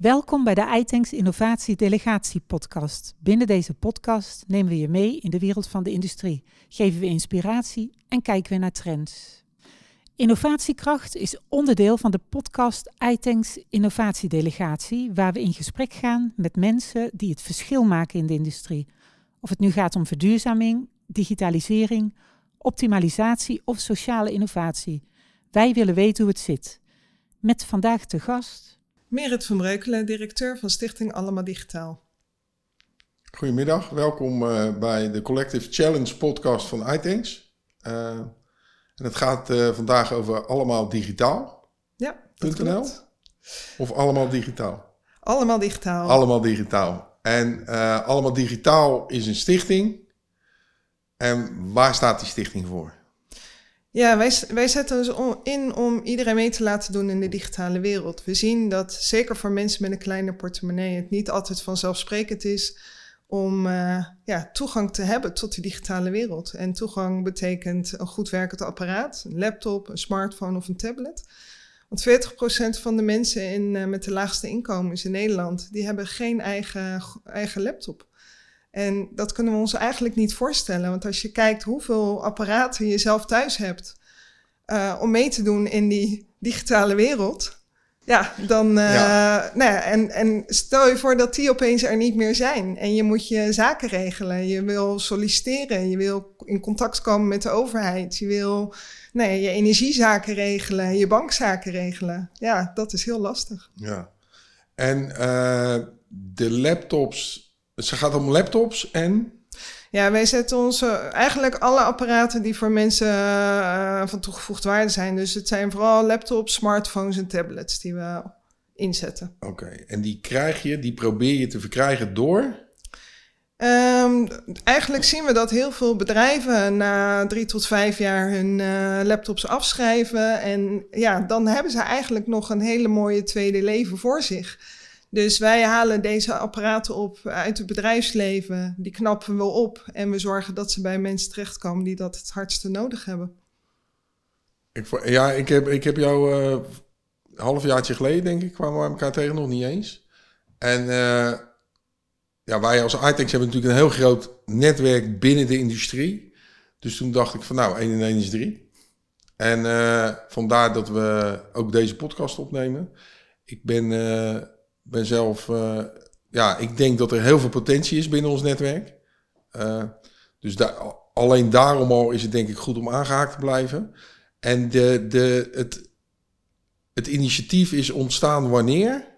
Welkom bij de iTanks Innovatie Delegatie Podcast. Binnen deze podcast nemen we je mee in de wereld van de industrie, geven we inspiratie en kijken we naar trends. Innovatiekracht is onderdeel van de podcast iTanks Innovatie Delegatie, waar we in gesprek gaan met mensen die het verschil maken in de industrie. Of het nu gaat om verduurzaming, digitalisering, optimalisatie of sociale innovatie. Wij willen weten hoe het zit. Met vandaag de gast. Merit van Breukelen, directeur van Stichting Allemaal Digitaal. Goedemiddag, welkom uh, bij de Collective Challenge podcast van iTanks. Uh, en het gaat uh, vandaag over allemaal digitaal. Ja, .nl of allemaal digitaal? Allemaal digitaal. Allemaal digitaal. En allemaal digitaal is een stichting. En waar staat die stichting voor? Ja, wij, wij zetten ons in om iedereen mee te laten doen in de digitale wereld. We zien dat zeker voor mensen met een kleine portemonnee het niet altijd vanzelfsprekend is om uh, ja, toegang te hebben tot de digitale wereld. En toegang betekent een goed werkend apparaat, een laptop, een smartphone of een tablet. Want 40% van de mensen in, uh, met de laagste inkomens in Nederland, die hebben geen eigen, eigen laptop. En dat kunnen we ons eigenlijk niet voorstellen. Want als je kijkt hoeveel apparaten je zelf thuis hebt uh, om mee te doen in die digitale wereld. Ja, dan. Uh, ja. Nou ja, en, en stel je voor dat die opeens er niet meer zijn. En je moet je zaken regelen. Je wil solliciteren. Je wil in contact komen met de overheid. Je wil nou ja, je energiezaken regelen. Je bankzaken regelen. Ja, dat is heel lastig. Ja. En uh, de laptops dus het gaat om laptops en. Ja, wij zetten onze eigenlijk alle apparaten die voor mensen uh, van toegevoegd waarde zijn. Dus het zijn vooral laptops, smartphones en tablets die we inzetten. Oké, en die krijg je, die probeer je te verkrijgen door? Um, eigenlijk zien we dat heel veel bedrijven na drie tot vijf jaar hun uh, laptops afschrijven. En ja, dan hebben ze eigenlijk nog een hele mooie tweede leven voor zich. Dus wij halen deze apparaten op uit het bedrijfsleven. Die knappen we op en we zorgen dat ze bij mensen terechtkomen die dat het hardste nodig hebben. Ik, ja, ik heb, ik heb jou uh, een halfjaartje geleden, denk ik, kwamen we elkaar tegen, nog niet eens. En uh, ja, wij als iTex hebben natuurlijk een heel groot netwerk binnen de industrie. Dus toen dacht ik van nou, 1 en 1 is 3. En vandaar dat we ook deze podcast opnemen. Ik ben ben zelf, uh, ja, ik denk dat er heel veel potentie is binnen ons netwerk. Uh, dus alleen daarom al is het denk ik goed om aangehaakt te blijven. En de, de, het, het initiatief is ontstaan wanneer?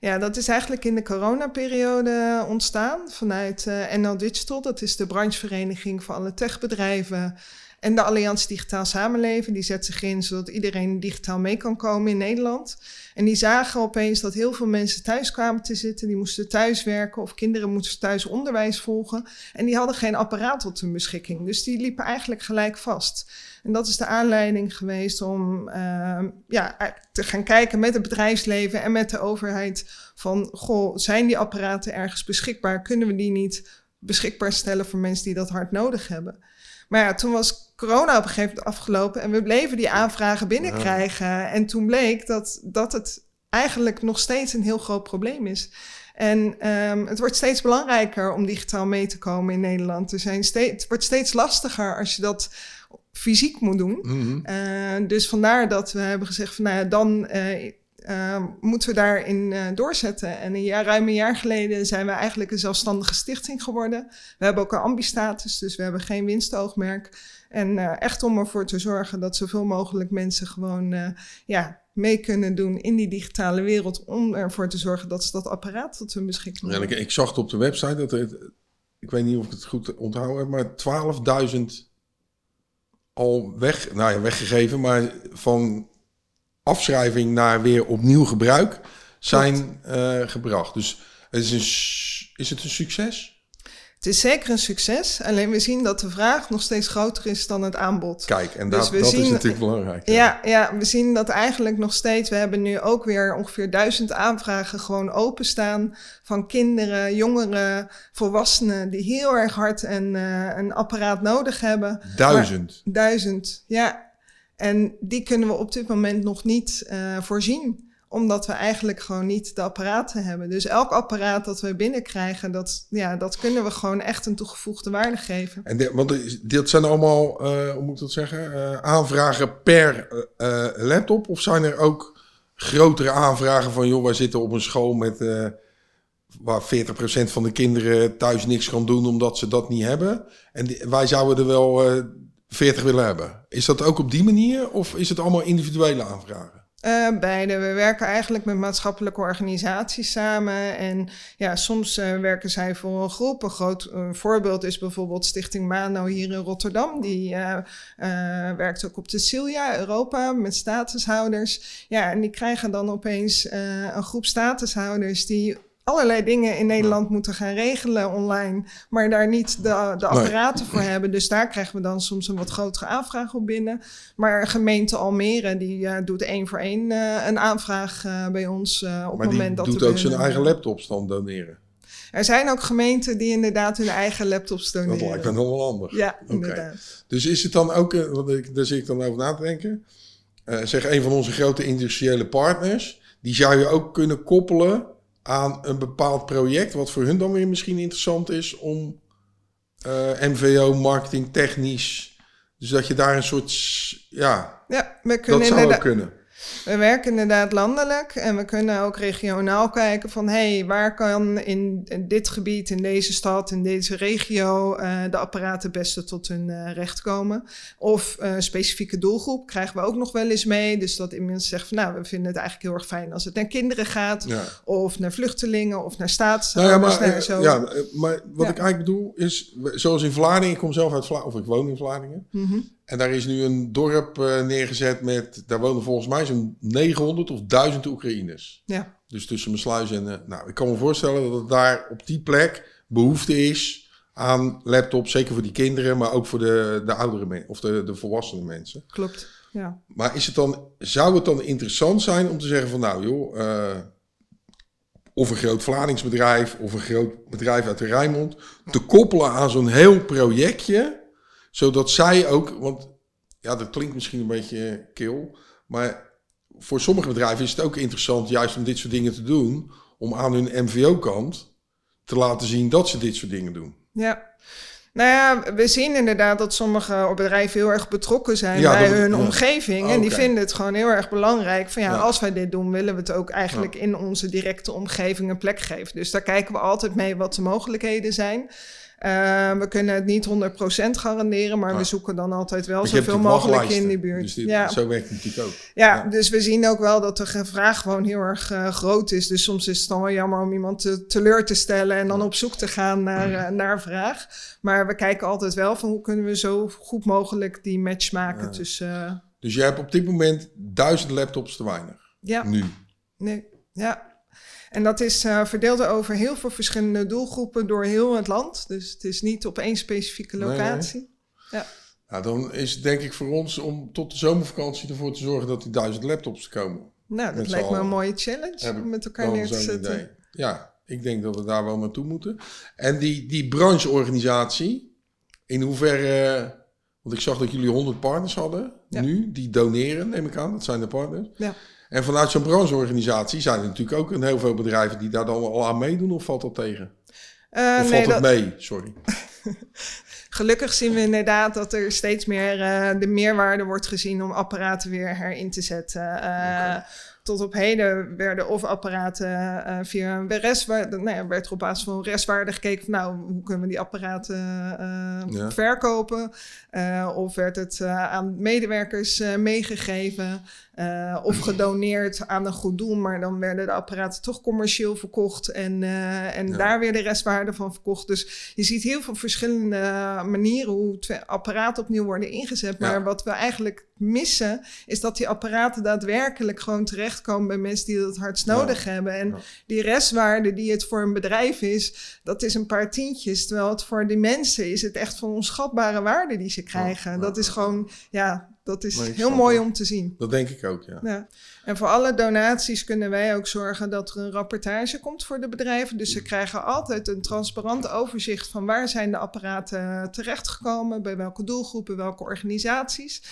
Ja, dat is eigenlijk in de coronaperiode ontstaan vanuit uh, NL Digital. Dat is de branchevereniging voor alle techbedrijven en de Alliantie Digitaal Samenleven, die zet zich in zodat iedereen digitaal mee kan komen in Nederland. En die zagen opeens dat heel veel mensen thuis kwamen te zitten. Die moesten thuis werken of kinderen moesten thuis onderwijs volgen. En die hadden geen apparaat tot hun beschikking. Dus die liepen eigenlijk gelijk vast. En dat is de aanleiding geweest om uh, ja, te gaan kijken met het bedrijfsleven en met de overheid van, goh, zijn die apparaten ergens beschikbaar? Kunnen we die niet beschikbaar stellen voor mensen die dat hard nodig hebben? Maar ja, toen was corona op een gegeven moment afgelopen en we bleven die aanvragen binnenkrijgen. En toen bleek dat, dat het eigenlijk nog steeds een heel groot probleem is. En um, het wordt steeds belangrijker om digitaal mee te komen in Nederland. Er zijn steeds, het wordt steeds lastiger als je dat fysiek moet doen. Mm uh, dus vandaar dat we hebben gezegd van nou ja, dan uh, uh, moeten we daarin uh, doorzetten. En een jaar, ruim een jaar geleden zijn we eigenlijk een zelfstandige stichting geworden. We hebben ook een ambistatus, dus we hebben geen winstoogmerk. En uh, echt om ervoor te zorgen dat zoveel mogelijk mensen gewoon ja, mee kunnen doen in die digitale wereld. Om ervoor te zorgen dat ze dat apparaat tot hun beschikking hebben. Ja, ik, ik, zag het op de website, dat ik weet niet of ik het goed onthouden heb, maar 12.000 al weg, nou ja, weggegeven, maar van afschrijving naar weer opnieuw gebruik zijn uh, gebracht. Dus het is, een, is het een succes? Het is zeker een succes. Alleen we zien dat de vraag nog steeds groter is dan het aanbod. Kijk, en dus dat, dat zien, is natuurlijk belangrijk. Ja. ja. Ja, we zien dat eigenlijk nog steeds. We hebben nu ook weer ongeveer duizend aanvragen gewoon openstaan. Van kinderen, jongeren, volwassenen die heel erg hard een, uh, een apparaat nodig hebben. Duizend? Maar, duizend, ja. En die kunnen we op dit moment nog niet uh, voorzien omdat we eigenlijk gewoon niet de apparaten hebben. Dus elk apparaat dat we binnenkrijgen, dat, ja, dat kunnen we gewoon echt een toegevoegde waarde geven. En de, want dit zijn allemaal, uh, hoe moet ik dat zeggen, uh, aanvragen per laptop? Of zijn er ook grotere aanvragen van, joh, wij zitten op een school met waar 40% van de kinderen thuis niks kan doen omdat ze dat niet hebben. En wij zouden er wel 40 willen hebben. Is dat ook op die manier of is het allemaal individuele aanvragen? Uh, beide. We werken eigenlijk met maatschappelijke organisaties samen. En ja, soms uh, werken zij voor een groep. Een groot uh, voorbeeld is bijvoorbeeld Stichting Mano hier in Rotterdam. Die werkt ook op de Cilia, Europa, met statushouders. Ja, en die krijgen dan opeens een groep statushouders die allerlei dingen in Nederland moeten gaan regelen online, maar daar niet de, de apparaten voor hebben. Dus daar krijgen we dan soms een wat grotere aanvraag op binnen. Maar gemeente Almere, die uh, doet één voor één uh, een aanvraag uh, bij ons op het moment dat doet doet ook zijn eigen laptops dan doneren? Er zijn ook gemeenten die inderdaad hun eigen laptops doneren. Dat lijkt me nog wel anders. Ja, inderdaad. Dus is het dan ook, want ik, daar zit ik dan over na te denken, zeg een van onze grote industriële partners, die zou je ook kunnen koppelen aan een bepaald project, wat voor hun dan weer misschien interessant is om uh, MVO, marketing, technisch. Dus dat je daar een soort, ja, ja we kunnen dat zou ook kunnen. We werken inderdaad landelijk en we kunnen ook regionaal kijken van hé, hey, waar kan in, dit gebied, in deze stad, in deze regio uh, de apparaten het beste tot hun uh, recht komen. Of uh, specifieke doelgroep krijgen we ook nog wel eens mee. Dus dat iemand zegt van nou, we vinden het eigenlijk heel erg fijn als het naar kinderen gaat. Ja. Of naar vluchtelingen of naar staats. Nou ja, maar, zo. ja, maar wat ja. ik eigenlijk bedoel is, zoals in Vlaardingen, ik kom zelf uit Vlaardingen, of ik woon in Vlaardingen. Mm -hmm. En daar is nu een dorp uh, neergezet met, daar wonen volgens mij zo'n 900 of 1000 Oekraïners. Ja. Dus tussen mijn sluis en, uh, nou, ik kan me voorstellen dat er daar op die plek behoefte is aan laptops, zeker voor die kinderen, maar ook voor de, de oudere mensen of de, de volwassene mensen. Klopt, ja. Maar is het dan, zou het dan interessant zijn om te zeggen van, nou joh, uh, of een groot Vlaardingsbedrijf of een groot bedrijf uit de Rijnmond, te koppelen aan zo'n heel projectje zodat zij ook, want ja, dat klinkt misschien een beetje kil, maar voor sommige bedrijven is het ook interessant juist om dit soort dingen te doen, om aan hun MVO-kant te laten zien dat ze dit soort dingen doen. Ja. Nou ja, we zien inderdaad dat sommige bedrijven heel erg betrokken zijn ja, bij dat, hun ja. omgeving. Oh, en die okay. vinden het gewoon heel erg belangrijk. Van ja, ja, als wij dit doen, willen we het ook eigenlijk in onze directe omgeving een plek geven. Dus daar kijken we altijd mee wat de mogelijkheden zijn. Uh, we kunnen het niet 100% garanderen, maar, we zoeken dan altijd wel zoveel mogelijk in die buurt. Dus ja. zo werkt het natuurlijk ook. Ja, ja, dus we zien ook wel dat de vraag gewoon heel erg uh, groot is. Dus soms is het dan wel jammer om iemand te, teleur te stellen en dan op zoek te gaan naar, uh, naar vraag. Maar we kijken altijd wel van hoe kunnen we zo goed mogelijk die match maken ja. tussen... Dus jij hebt op dit moment duizend laptops te weinig? Ja. Nu? Nee, ja. En dat is uh, verdeeld over heel veel verschillende doelgroepen door heel het land. Dus het is niet op één specifieke locatie. Nee, nee. Ja. Nou, dan is het denk ik voor ons om tot de zomervakantie ervoor te zorgen dat die duizend laptops komen. Nou, dat lijkt me een mooie challenge om met elkaar neer te zetten. Ja, ik denk dat we daar wel naartoe moeten. En die, die brancheorganisatie, in hoeverre... Want ik zag dat jullie 100 partners hadden ja. nu, die doneren, neem ik aan. Dat zijn de partners. Ja. En vanuit zo'n brancheorganisatie zijn er natuurlijk ook een heel veel bedrijven die daar dan al aan meedoen, of valt dat tegen? Uh, of nee, valt het mee? Sorry. Gelukkig zien we inderdaad dat er steeds meer uh, de meerwaarde wordt gezien om apparaten weer herin te zetten. Uh, okay. Tot op heden werden of apparaten uh, via een restwaarde, nou ja, werd er op basis van restwaarde gekeken van nou, hoe kunnen we die apparaten ja. verkopen? Of werd het aan medewerkers meegegeven of gedoneerd aan een goed doel, maar dan werden de apparaten toch commercieel verkocht en, en ja. daar weer de restwaarde van verkocht. Dus je ziet heel veel verschillende manieren hoe apparaten opnieuw worden ingezet. Maar ja. wat we eigenlijk missen, is dat die apparaten daadwerkelijk gewoon terechtkomen bij mensen die het hardst nodig ja. hebben. En ja. die restwaarde die het voor een bedrijf is, dat is een paar tientjes. Terwijl het voor die mensen is het echt van onschatbare waarde die ze krijgen. Dat is gewoon, ja, dat is Nee, heel mooi om te zien. Dat denk ik ook, ja. Ja. En voor alle donaties kunnen wij ook zorgen dat er een rapportage komt voor de bedrijven. Dus ze krijgen altijd een transparant overzicht van waar zijn de apparaten terechtgekomen, bij welke doelgroepen, welke organisaties.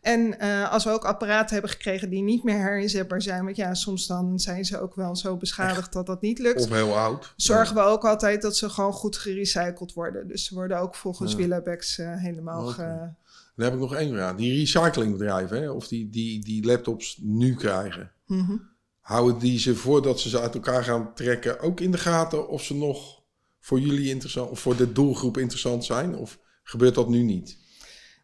En eh, als we ook apparaten hebben gekregen die niet meer herinzetbaar zijn, want ja, soms dan zijn ze ook wel zo beschadigd dat dat niet lukt. Of heel oud. Zorgen we ook altijd dat ze gewoon goed gerecycled worden. Dus ze worden ook volgens Ja. Eh, helemaal Oké. Dan heb ik nog één vraag. Die recyclingbedrijven, hè, of die, die, die laptops nu krijgen. Mhm. Houden die ze voordat ze ze uit elkaar gaan trekken ook in de gaten of ze nog voor jullie interessant of voor de doelgroep interessant zijn? Of gebeurt dat nu niet?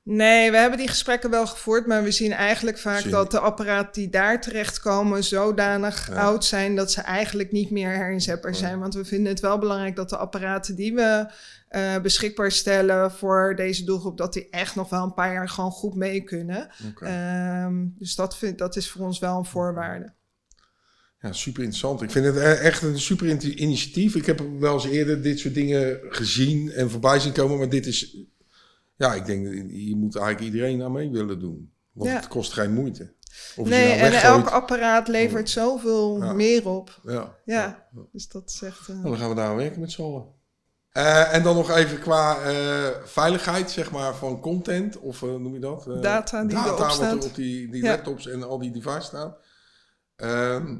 Nee, we hebben die gesprekken wel gevoerd, maar we zien eigenlijk vaak dat de apparaten die daar terechtkomen zodanig Ja. oud zijn dat ze eigenlijk niet meer herinzetbaar Ja. zijn. Want we vinden het wel belangrijk dat de apparaten die we eh, beschikbaar stellen voor deze doelgroep, dat die echt nog wel een paar jaar gewoon goed mee kunnen. Ehm, dus dat, vind, dat is voor ons wel een voorwaarde. Ja, super interessant. Ik vind het e- echt een super initiatief. Ik heb wel eens eerder dit soort dingen gezien en voorbij zien komen. Maar dit is, ja, ik denk, je moet eigenlijk iedereen aan mee willen doen. Want Ja. het kost geen moeite. Of nee, nou en elk apparaat levert zoveel Ja. meer op. Ja. Ja, dus dat is echt... eh, Nou, dan gaan we daar aan werken met z'n allen. Eh, en dan nog even qua eh, veiligheid, zeg maar, van content, of noem je dat? Data die erop wat er op die, die Ja. laptops en al die devices staan. Ehm,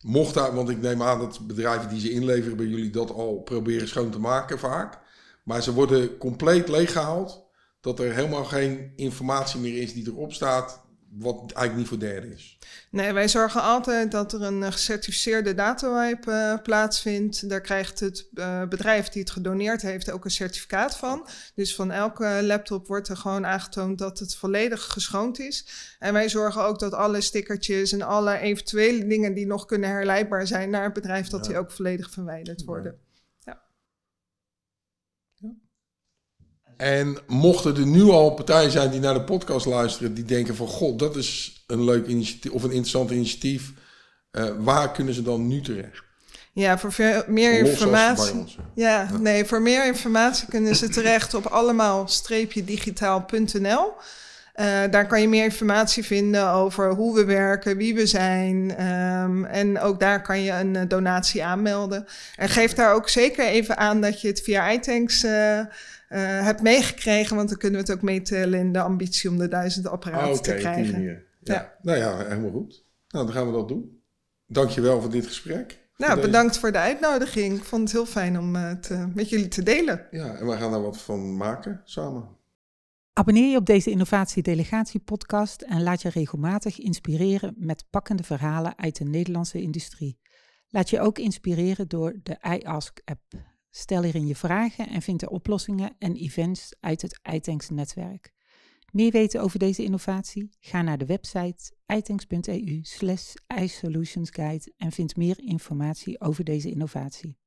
mocht daar, want ik neem aan dat bedrijven die ze inleveren bij jullie dat al proberen schoon te maken vaak. Maar ze worden compleet leeggehaald. Dat er helemaal geen informatie meer is die erop staat, wat eigenlijk niet voor derden is. Nee, wij zorgen altijd dat er een eh, gecertificeerde datawipe eh, plaatsvindt. Daar krijgt het eh, bedrijf die het gedoneerd heeft ook een certificaat van. Dus van elke laptop wordt er gewoon aangetoond dat het volledig geschoond is. En wij zorgen ook dat alle stickertjes en alle eventuele dingen die nog kunnen herleidbaar zijn naar het bedrijf, dat Ja. die ook volledig verwijderd worden. En mochten er nu al partijen zijn die naar de podcast luisteren, die denken van god, dat is een leuk initiatief of een interessant initiatief. eh, waar kunnen ze dan nu terecht? Ja, voor veel, meer Los informatie. ons. Ja, nee, voor meer informatie kunnen ze terecht op allemaal-digitaal.nl. Eh, daar kan je meer informatie vinden over hoe we werken, wie we zijn. ehm, en ook daar kan je een eh, donatie aanmelden. En geef daar ook zeker even aan dat je het via iTanks eh, hebt meegekregen. Want dan kunnen we het ook meetellen in de ambitie om de duizend apparaten Ah, te krijgen. Ja. Ja. Nou ja, helemaal goed. Nou, dan gaan we dat doen. Dankjewel voor dit gesprek. Nou, Voor deze- bedankt voor de uitnodiging. Ik vond het heel fijn om het met jullie te delen. Ja, en wij gaan daar wat van maken samen. Abonneer je op deze Innovatie Delegatie podcast en laat je regelmatig inspireren met pakkende verhalen uit de Nederlandse industrie. Laat je ook inspireren door de iAsk app. Stel hierin je vragen en vind de oplossingen en events uit het iTanks netwerk. Meer weten over deze innovatie? Ga naar de website itanks.eu slash en vind meer informatie over deze innovatie.